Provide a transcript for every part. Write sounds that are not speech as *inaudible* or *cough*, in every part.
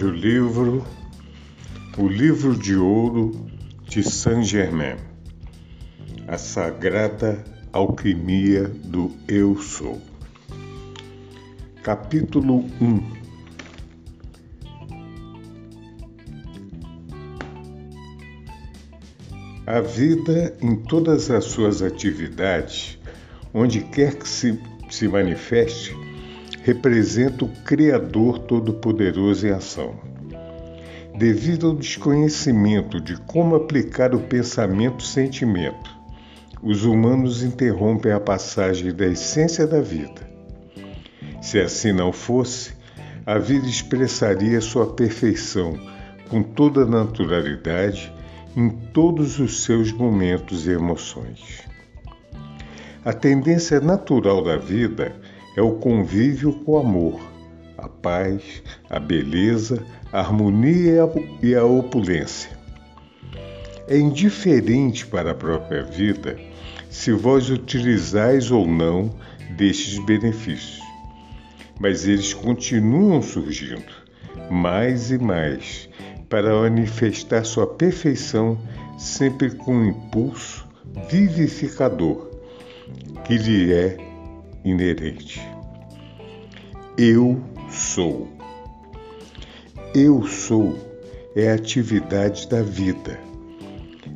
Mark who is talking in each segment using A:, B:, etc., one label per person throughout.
A: Audiolivro O Livro de Ouro de Saint-Germain A Sagrada Alquimia do Eu Sou. Capítulo 1 A vida em todas as suas atividades, onde quer que se, se manifeste, representa o Criador Todo-Poderoso em ação. Devido ao desconhecimento de como aplicar o pensamento-sentimento, os humanos interrompem a passagem da essência da vida. Se assim não fosse, a vida expressaria sua perfeição com toda naturalidade em todos os seus momentos e emoções. A tendência natural da vida é o convívio com o amor, a paz, a beleza, a harmonia e a opulência. É indiferente para a própria vida se vós utilizais ou não destes benefícios, mas eles continuam surgindo mais e mais para manifestar sua perfeição sempre com um impulso vivificador que lhe é inerente. Eu sou. Eu sou é a atividade da vida.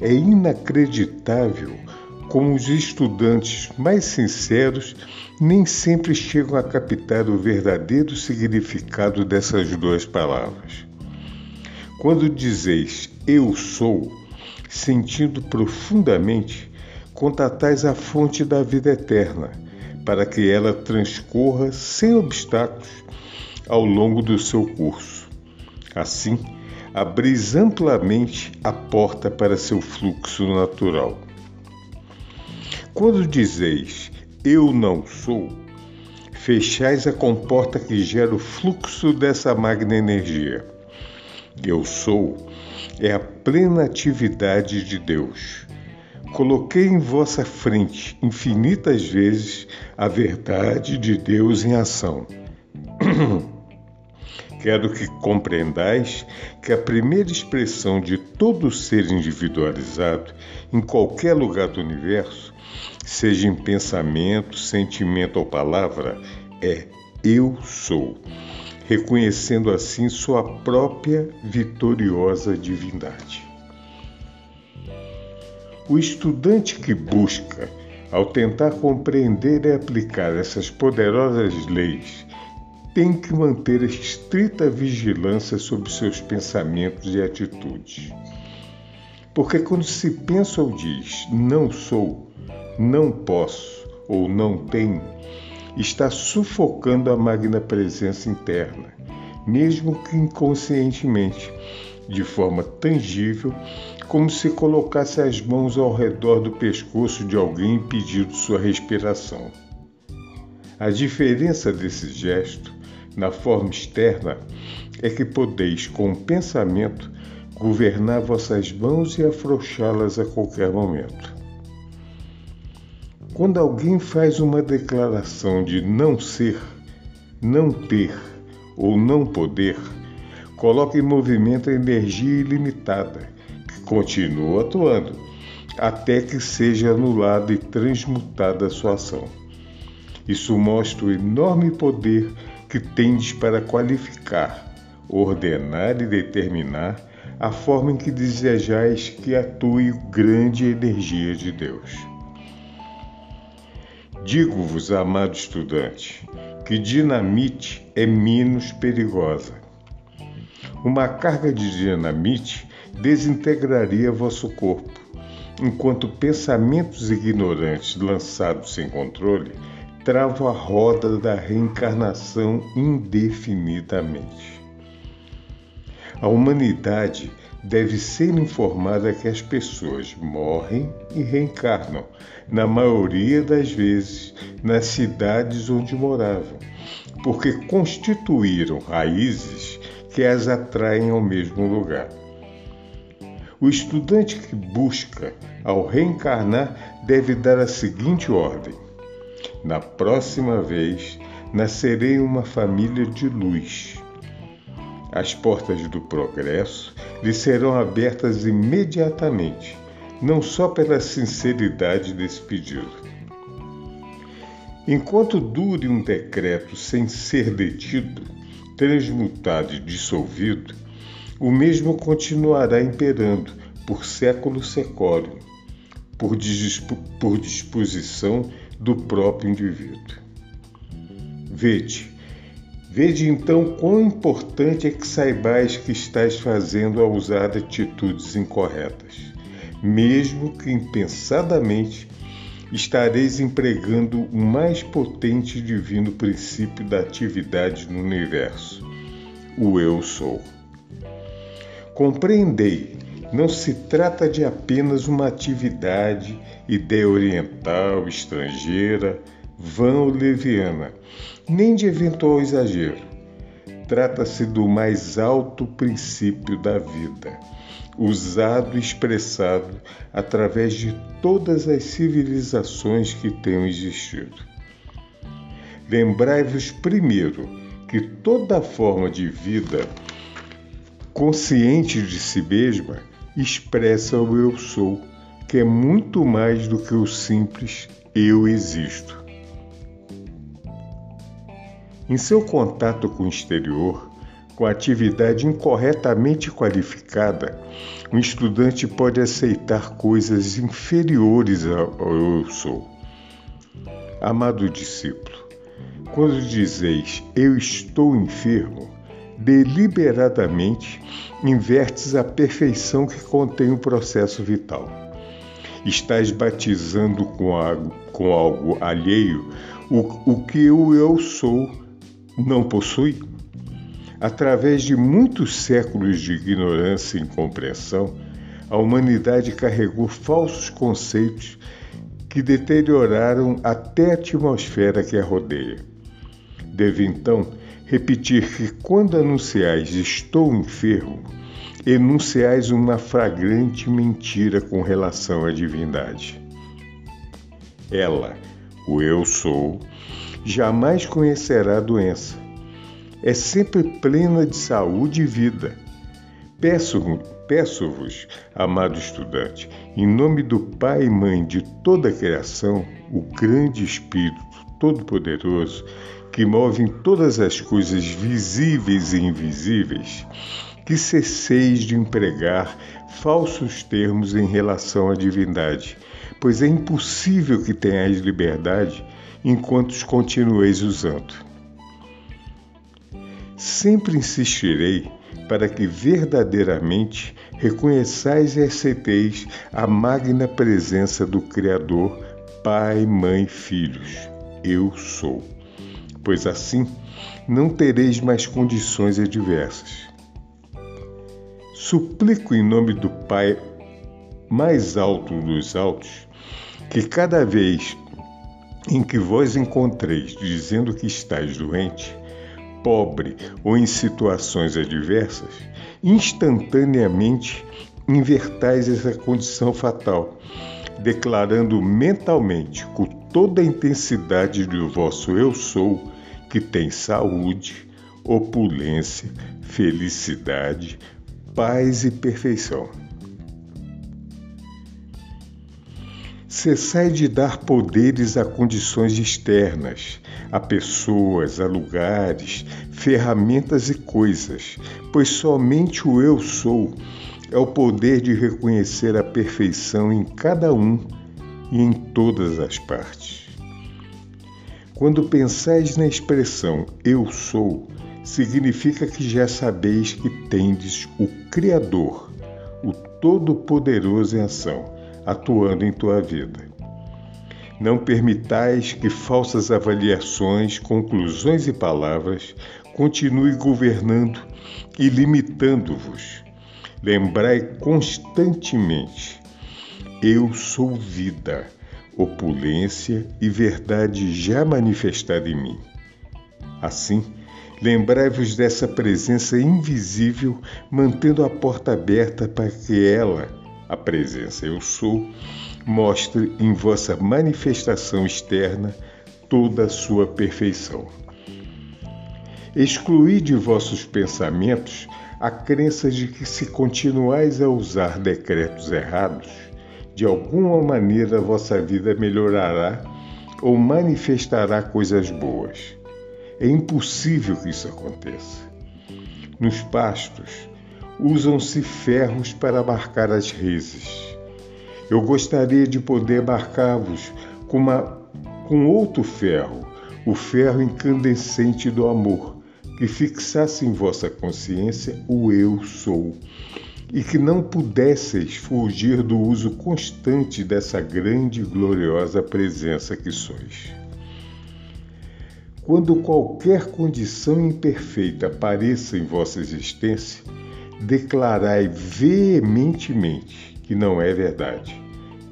A: É inacreditável como os estudantes mais sinceros nem sempre chegam a captar o verdadeiro significado dessas duas palavras. Quando dizeis eu sou, sentindo profundamente, contatais a fonte da vida eterna para que ela transcorra sem obstáculos ao longo do seu curso. Assim, abris amplamente a porta para seu fluxo natural. Quando dizeis eu não sou, fechais a comporta que gera o fluxo dessa magna energia. Eu sou é a plena atividade de Deus Coloquei em vossa frente infinitas vezes a verdade de Deus em ação. *clears throat* Quero que compreendais que a primeira expressão de todo ser individualizado, em qualquer lugar do universo, seja em pensamento, sentimento ou palavra, é Eu sou, reconhecendo assim sua própria vitoriosa divindade. O estudante que busca, ao tentar compreender e aplicar essas poderosas leis, tem que manter estrita vigilância sobre seus pensamentos e atitudes. Porque quando se pensa ou diz não sou, não posso ou não tenho, está sufocando a magna presença interna, mesmo que inconscientemente, de forma tangível, como se colocasse as mãos ao redor do pescoço de alguém impedindo sua respiração. A diferença desse gesto, na forma externa, é que podeis, com o pensamento, governar vossas mãos e afrouxá-las a qualquer momento. Quando alguém faz uma declaração de não ser, não ter ou não poder, coloca em movimento a energia ilimitada, continua atuando, até que seja anulada e transmutada a sua ação. Isso mostra o enorme poder que tendes para qualificar, ordenar e determinar a forma em que desejais que atue grande energia de Deus. Digo-vos, amado estudante, que dinamite é menos perigosa uma carga de dinamite desintegraria vosso corpo, enquanto pensamentos ignorantes lançados sem controle travam a roda da reencarnação indefinidamente. a humanidade deve ser informada que as pessoas morrem e reencarnam, na maioria das vezes, nas cidades onde moravam, porque constituíram raízes que as atraem ao mesmo lugar. O estudante que busca, ao reencarnar, deve dar a seguinte ordem: Na próxima vez, nascerei uma família de luz. As portas do progresso lhe serão abertas imediatamente, não só pela sinceridade desse pedido. Enquanto dure um decreto sem ser detido, transmutado e dissolvido, o mesmo continuará imperando por século secólio, por, por disposição do próprio indivíduo. Vede, vede então quão importante é que saibais que estás fazendo ao usar atitudes incorretas, mesmo que impensadamente estareis empregando o mais potente e divino princípio da atividade no universo, o Eu Sou. Compreendei, não se trata de apenas uma atividade, ideia oriental, estrangeira, vã ou leviana, nem de eventual exagero. Trata-se do mais alto princípio da vida, usado e expressado através de todas as civilizações que tenham existido. Lembrai-vos primeiro que toda forma de vida consciente de si mesma, expressa o eu sou, que é muito mais do que o simples eu existo. Em seu contato com o exterior, com atividade incorretamente qualificada, um estudante pode aceitar coisas inferiores ao eu sou. Amado discípulo, quando dizeis eu estou enfermo, deliberadamente invertes a perfeição que contém o processo vital. Estás batizando com algo, com algo alheio o, o que o eu sou não possui? Através de muitos séculos de ignorância e incompreensão, a humanidade carregou falsos conceitos que deterioraram até a atmosfera que a rodeia. Deve então repetir que quando anunciais estou enfermo, enunciais uma flagrante mentira com relação à divindade. Ela, o eu sou, jamais conhecerá a doença. É sempre plena de saúde e vida. Peço-vos, peço amado estudante, em nome do Pai e Mãe de toda a criação, o grande Espírito Todo-Poderoso, que movem todas as coisas visíveis e invisíveis, que cesseis de empregar falsos termos em relação à divindade, pois é impossível que tenhais liberdade enquanto os continueis usando. Sempre insistirei para que verdadeiramente reconheçais e aceiteis a magna presença do Criador, Pai, Mãe, Filhos. Eu sou pois assim não tereis mais condições adversas. Suplico em nome do Pai mais alto dos altos, que cada vez em que vós encontreis dizendo que estáis doente, pobre ou em situações adversas, instantaneamente invertais essa condição fatal, declarando mentalmente com toda a intensidade do vosso eu sou que tem saúde, opulência, felicidade, paz e perfeição. Cessai de dar poderes a condições externas, a pessoas, a lugares, ferramentas e coisas, pois somente o Eu Sou é o poder de reconhecer a perfeição em cada um e em todas as partes. Quando pensais na expressão eu sou, significa que já sabeis que tendes o Criador, o Todo-Poderoso em ação, atuando em tua vida. Não permitais que falsas avaliações, conclusões e palavras continue governando e limitando-vos. Lembrai constantemente: eu sou vida, opulência e verdade já manifestada em mim. Assim, lembrai-vos dessa presença invisível, mantendo a porta aberta para que ela, a presença eu sou, mostre em vossa manifestação externa toda a sua perfeição. Excluí de vossos pensamentos a crença de que, se continuais a usar decretos errados, de alguma maneira vossa vida melhorará ou manifestará coisas boas. É impossível que isso aconteça. Nos pastos, usam-se ferros para marcar as reses. Eu gostaria de poder marcar-vos com, com outro ferro, o ferro incandescente do amor, que fixasse em vossa consciência o eu sou, e que não pudesseis fugir do uso constante dessa grande e gloriosa presença que sois. Quando qualquer condição imperfeita apareça em vossa existência, declarai veementemente que não é verdade,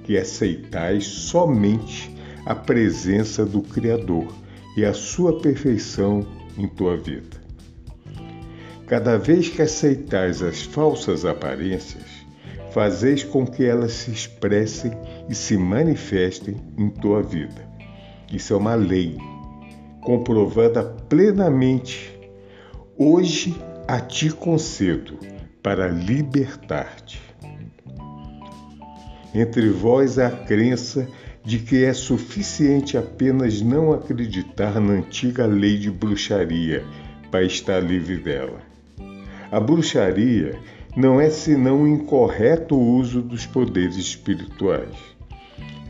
A: que aceitais somente a presença do Criador e a sua perfeição em tua vida. Cada vez que aceitais as falsas aparências, fazeis com que elas se expressem e se manifestem em tua vida. Isso é uma lei comprovada plenamente. Hoje a ti concedo para libertar-te. Entre vós há a crença de que é suficiente apenas não acreditar na antiga lei de bruxaria para estar livre dela. A bruxaria não é senão o incorreto uso dos poderes espirituais.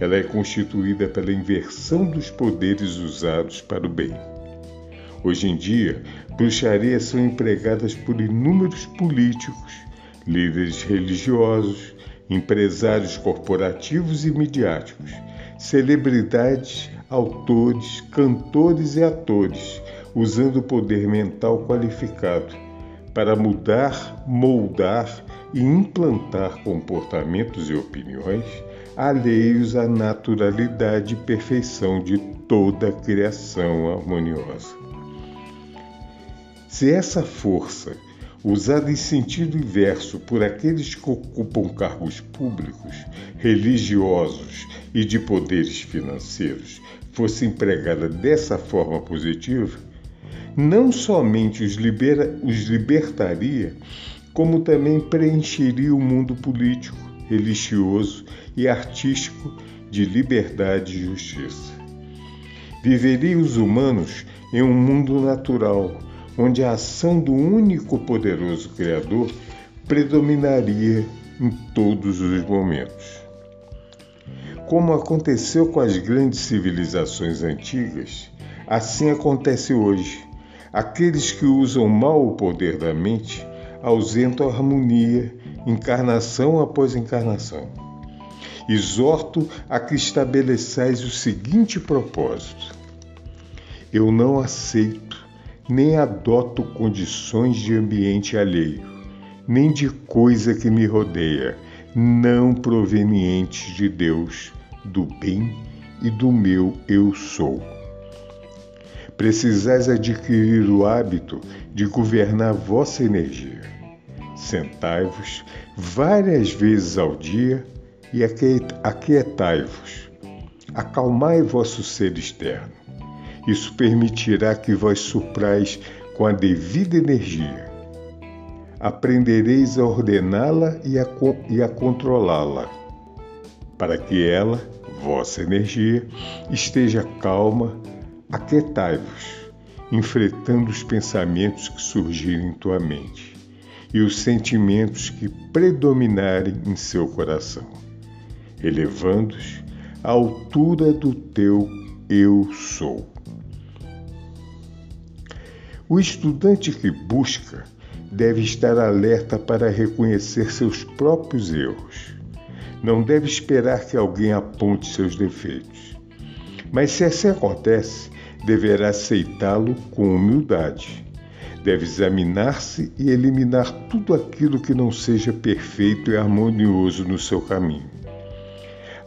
A: Ela é constituída pela inversão dos poderes usados para o bem. Hoje em dia, bruxarias são empregadas por inúmeros políticos, líderes religiosos, empresários corporativos e midiáticos, celebridades, autores, cantores e atores, usando o poder mental qualificado para mudar, moldar e implantar comportamentos e opiniões alheios à naturalidade e perfeição de toda a criação harmoniosa. Se essa força, usada em sentido inverso por aqueles que ocupam cargos públicos, religiosos e de poderes financeiros, fosse empregada dessa forma positiva, não somente os, libera, os libertaria, como também preencheria o mundo político, religioso e artístico de liberdade e justiça. Viveriam os humanos em um mundo natural, onde a ação do único poderoso Criador predominaria em todos os momentos. Como aconteceu com as grandes civilizações antigas, assim acontece hoje. Aqueles que usam mal o poder da mente ausentam a harmonia, encarnação após encarnação. Exorto a que estabeleçais o seguinte propósito: Eu não aceito nem adoto condições de ambiente alheio, nem de coisa que me rodeia, não provenientes de Deus, do bem e do meu eu sou. Precisais adquirir o hábito de governar vossa energia. Sentai-vos várias vezes ao dia e aquietai-vos. Acalmai vosso ser externo isso permitirá que vós suprais com a devida energia. Aprendereis a ordená-la e a, e a controlá-la, para que ela, vossa energia, esteja calma, aquietai-vos, enfrentando os pensamentos que surgirem em tua mente e os sentimentos que predominarem em seu coração, elevando-os à altura do teu eu sou. O estudante que busca deve estar alerta para reconhecer seus próprios erros. Não deve esperar que alguém aponte seus defeitos. Mas se assim acontece, deverá aceitá-lo com humildade. deve examinar-se e eliminar tudo aquilo que não seja perfeito e harmonioso no seu caminho.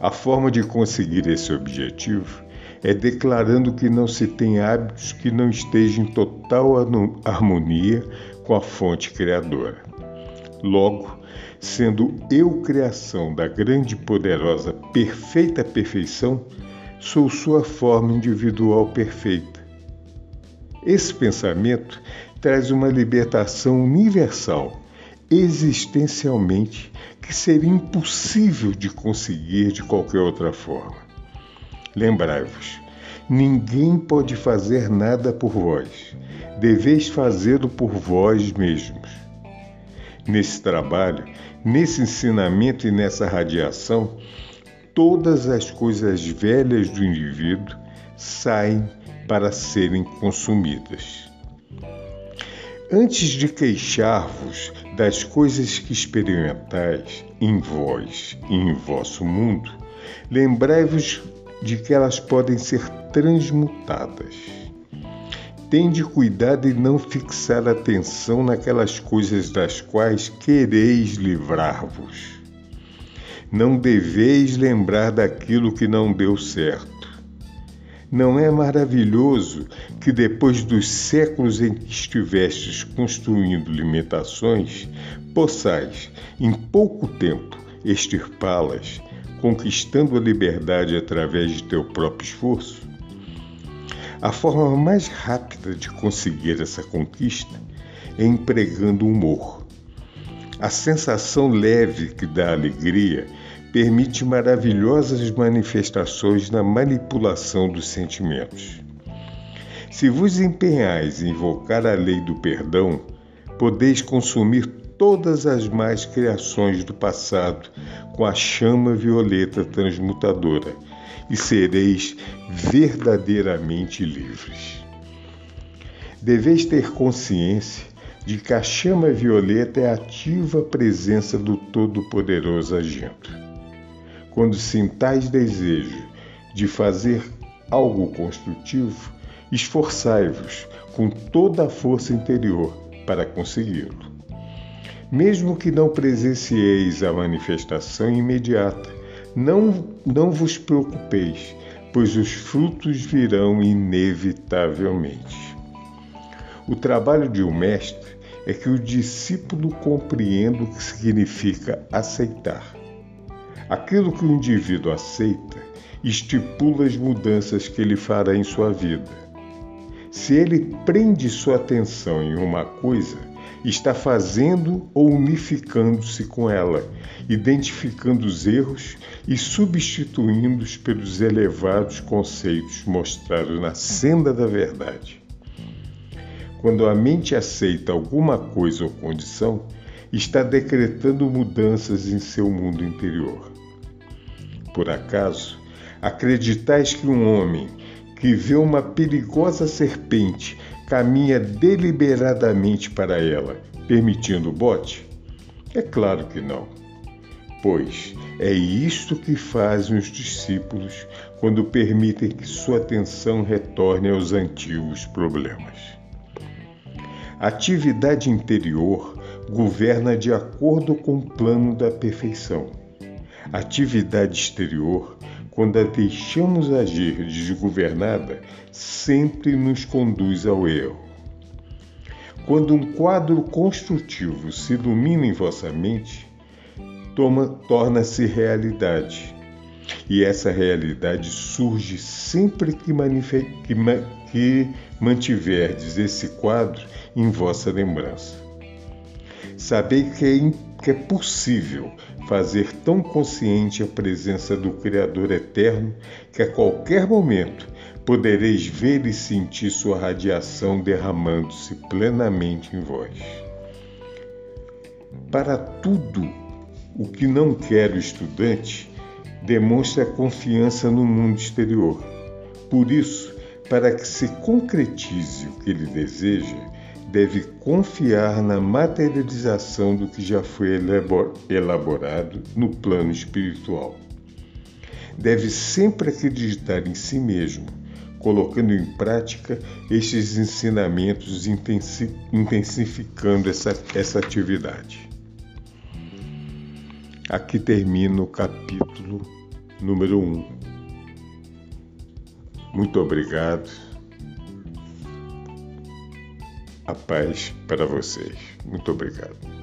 A: A forma de conseguir esse objetivo é declarando que não se tem hábitos que não estejam em total harmonia com a fonte criadora. Logo, sendo eu criação da grande poderosa perfeita perfeição, sou sua forma individual perfeita. Esse pensamento traz uma libertação universal, existencialmente, que seria impossível de conseguir de qualquer outra forma. Lembrai-vos, ninguém pode fazer nada por vós, deveis fazê-lo por vós mesmos. Nesse trabalho, nesse ensinamento e nessa radiação, todas as coisas velhas do indivíduo saem para serem consumidas. Antes de queixar-vos das coisas que experimentais em vós e em vosso mundo, lembrai-vos de que elas podem ser transmutadas. Tende cuidado em não fixar atenção naquelas coisas das quais quereis livrar-vos. Não deveis lembrar daquilo que não deu certo não é maravilhoso que depois dos séculos em que estivestes construindo limitações, possais, em pouco tempo, extirpá-las, conquistando a liberdade através de teu próprio esforço? A forma mais rápida de conseguir essa conquista é empregando humor. A sensação leve que dá alegria permite maravilhosas manifestações na manipulação dos sentimentos. Se vos empenhais em invocar a lei do perdão, podeis consumir todas as mais criações do passado com a chama violeta transmutadora e sereis verdadeiramente livres. Deveis ter consciência de que a chama violeta é a ativa presença do Todo-Poderoso agindo. Quando sintais desejo de fazer algo construtivo, esforçai-vos com toda a força interior para consegui-lo. Mesmo que não presencieis a manifestação imediata, não, não vos preocupeis, pois os frutos virão inevitavelmente. O trabalho de um mestre é que o discípulo compreenda o que significa aceitar Aquilo que o indivíduo aceita estipula as mudanças que ele fará em sua vida. Se ele prende sua atenção em uma coisa, está fazendo ou unificando-se com ela, identificando os erros e substituindo-os pelos elevados conceitos mostrados na senda da verdade. Quando a mente aceita alguma coisa ou condição, está decretando mudanças em seu mundo interior. Por acaso, acreditais que um homem que vê uma perigosa serpente caminha deliberadamente para ela, permitindo o bote? É claro que não. Pois é isto que fazem os discípulos quando permitem que sua atenção retorne aos antigos problemas. Atividade interior governa de acordo com o plano da perfeição atividade exterior, quando a deixamos agir desgovernada, sempre nos conduz ao erro. Quando um quadro construtivo se ilumina em vossa mente, torna-se realidade. E essa realidade surge sempre que, que, que mantiverdes esse quadro em vossa lembrança. Sabei que é, que é possível fazer tão consciente a presença do Criador eterno que a qualquer momento podereis ver e sentir sua radiação derramando-se plenamente em vós. Para tudo o que não quer o estudante, demonstra confiança no mundo exterior. Por isso, para que se concretize o que ele deseja, deve confiar na materialização do que já foi elaborado no plano espiritual. Deve sempre acreditar em si mesmo, colocando em prática estes ensinamentos, intensificando essa, essa atividade. Aqui termina o capítulo número 1. Um. Muito obrigado. A paz para vocês. Muito obrigado.